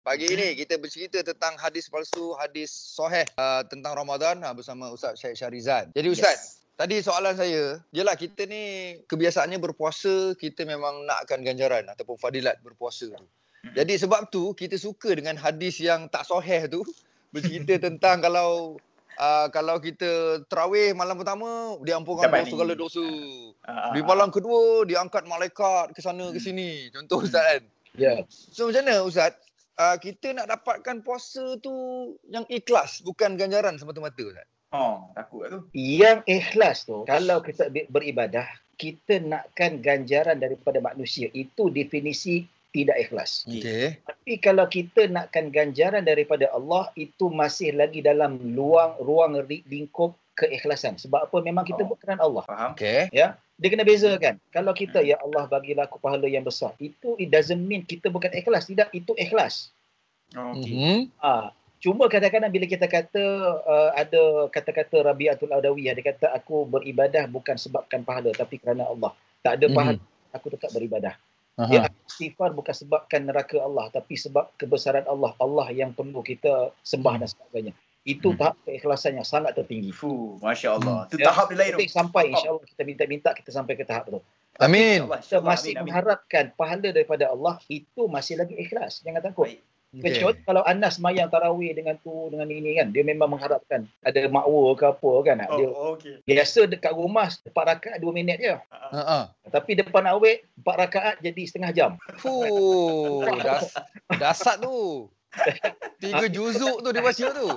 Pagi ini kita bercerita tentang hadis palsu, hadis soheh uh, tentang Ramadan uh, bersama Ustaz Syed Syarizan. Jadi Ustaz, yes. tadi soalan saya, jelah kita ni kebiasaannya berpuasa, kita memang nakkan ganjaran ataupun fadilat berpuasa tu. Jadi sebab tu kita suka dengan hadis yang tak soheh tu bercerita tentang kalau uh, kalau kita terawih malam pertama diampunkan dosa segala dosa. Uh, Di malam kedua diangkat malaikat ke sana ke hmm. sini. Contoh Ustaz kan. Ya. Yeah. So macam mana Ustaz? Uh, kita nak dapatkan puasa tu yang ikhlas bukan ganjaran semata-mata Ustaz. Oh, takut tu. Yang ikhlas tu kalau kita beribadah kita nakkan ganjaran daripada manusia. Itu definisi tidak ikhlas. Okay. Tapi kalau kita nakkan ganjaran daripada Allah itu masih lagi dalam luang ruang lingkup keikhlasan. Sebab apa? Memang kita oh. buat kerana Allah. Faham. Okay. Ya. Dia kena bezakan. Kalau kita, hmm. ya Allah bagilah aku pahala yang besar. Itu it doesn't mean kita bukan ikhlas. Tidak, itu ikhlas. Oh, okay. Mm-hmm. Ha. Cuma kadang-kadang bila kita kata uh, ada kata-kata Rabi'atul Adawi. Dia kata aku beribadah bukan sebabkan pahala tapi kerana Allah. Tak ada pahala. Mm-hmm. Aku tetap beribadah. Dia istighfar bukan sebabkan neraka Allah tapi sebab kebesaran Allah. Allah yang perlu kita sembah dan sebagainya. Itu hmm. tahap keikhlasan yang sangat tertinggi. Fuh, Masya Allah. Itu ya, tahap lain. Kita sampai insyaAllah kita minta-minta kita sampai ke tahap itu. Amin. Kita masih amin, mengharapkan pahala daripada Allah itu masih lagi ikhlas. Jangan takut. Baik. Okay. Kecuali kalau Anas mayang tarawih dengan tu dengan ini kan dia memang mengharapkan ada makwa ke apa kan oh, dia okay. biasa dekat rumah 4 rakaat 2 minit je. Uh-huh. Tapi depan awet 4 rakaat jadi setengah jam. Fuh, das, dasar tu. Tiga juzuk tu dia baca tu.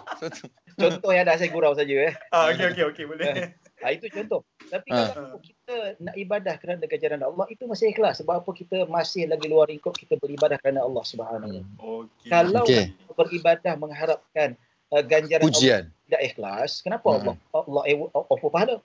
Contoh yang dah saya gurau saja eh. Ah okey okey okey boleh. Ha, itu contoh. Tapi ha. kalau kita nak ibadah kerana ganjaran Allah itu masih ikhlas sebab apa kita masih lagi luar lingkup kita beribadah kerana Allah Subhanahu hmm. okay. Kalau okay. beribadah mengharapkan uh, ganjaran Pujian. Allah tidak ikhlas, kenapa hmm. Allah Allah offer pahala?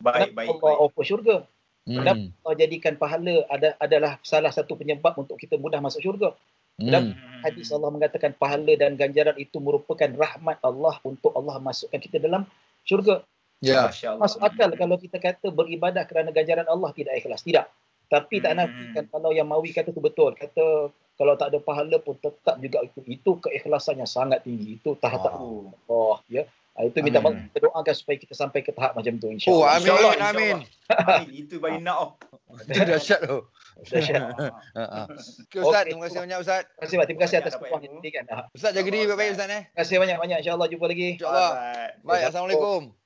Baik kenapa baik Allah baik. offer syurga? Hmm. Kenapa Allah jadikan pahala ada, adalah salah satu penyebab untuk kita mudah masuk syurga? Dalam hmm. hadis Allah mengatakan pahala dan ganjaran itu merupakan rahmat Allah untuk Allah masukkan kita dalam syurga. Ya. Masuk akal kalau kita kata beribadah kerana ganjaran Allah tidak ikhlas. Tidak. Tapi tak nak hmm. kan kalau yang Mawi kata tu betul. Kata kalau tak ada pahala pun tetap juga itu. Itu keikhlasannya sangat tinggi. Itu tahap oh. oh ya. Ah, itu minta amin. kita doakan supaya kita sampai ke tahap macam tu insya-Allah. Oh, amin, insya Allah, amin. amin. Itu bayi nak. Itu dahsyat tu. Dahsyat. Okay, Ustaz, okay. terima kasih banyak Ustaz. Terima kasih, terima kasih atas peluang yang diberikan. Ustaz jaga diri baik-baik Ustaz eh. Terima kasih banyak-banyak insya-Allah jumpa lagi. Insya-Allah. Baik, assalamualaikum.